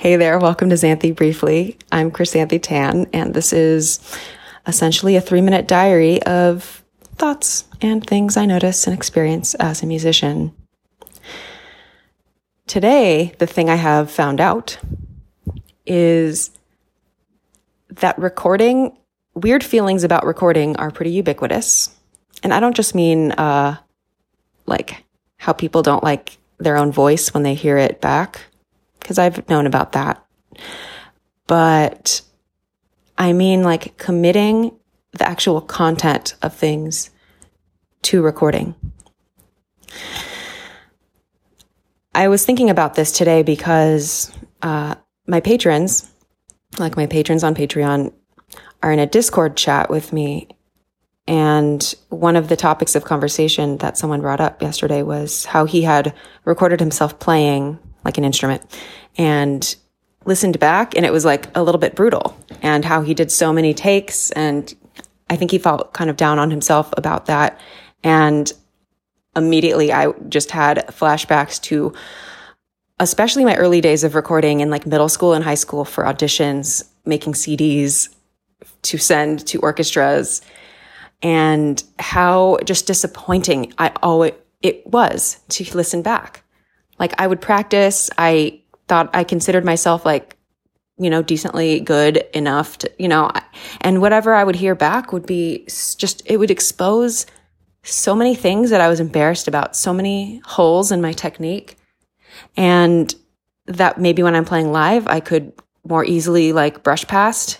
Hey there, welcome to Xanthi Briefly. I'm Chrysanthe Tan, and this is essentially a three minute diary of thoughts and things I notice and experience as a musician. Today, the thing I have found out is that recording, weird feelings about recording are pretty ubiquitous. And I don't just mean, uh, like how people don't like their own voice when they hear it back because I've known about that. But I mean, like committing the actual content of things to recording. I was thinking about this today because uh, my patrons, like my patrons on Patreon, are in a Discord chat with me. And one of the topics of conversation that someone brought up yesterday was how he had recorded himself playing like an instrument and listened back and it was like a little bit brutal and how he did so many takes and I think he felt kind of down on himself about that and immediately I just had flashbacks to especially my early days of recording in like middle school and high school for auditions, making CDs to send to orchestras and how just disappointing I always it was to listen back. Like I would practice, I thought I considered myself like, you know, decently good enough to, you know, and whatever I would hear back would be just, it would expose so many things that I was embarrassed about, so many holes in my technique. And that maybe when I'm playing live, I could more easily like brush past.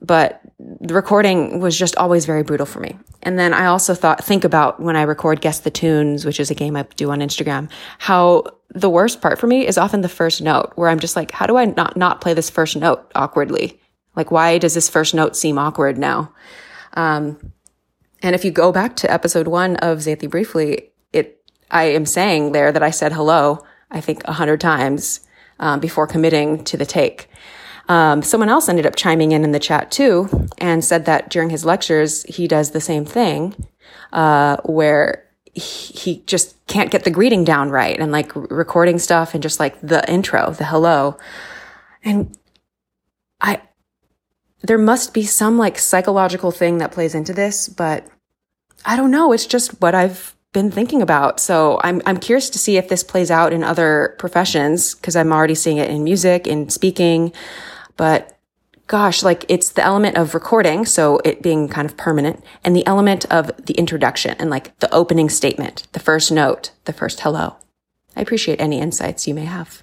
But the recording was just always very brutal for me. And then I also thought, think about when I record Guess the Tunes, which is a game I do on Instagram, how the worst part for me is often the first note where I'm just like, how do I not, not play this first note awkwardly? Like, why does this first note seem awkward now? Um, and if you go back to episode one of Xanthi Briefly, it, I am saying there that I said hello, I think a hundred times, um, before committing to the take. Um, someone else ended up chiming in in the chat too and said that during his lectures, he does the same thing, uh, where he just can't get the greeting down right and like recording stuff and just like the intro, the hello. And I, there must be some like psychological thing that plays into this, but I don't know. It's just what I've been thinking about. So I'm, I'm curious to see if this plays out in other professions because I'm already seeing it in music, in speaking, but gosh, like it's the element of recording, so it being kind of permanent, and the element of the introduction and like the opening statement, the first note, the first hello. I appreciate any insights you may have.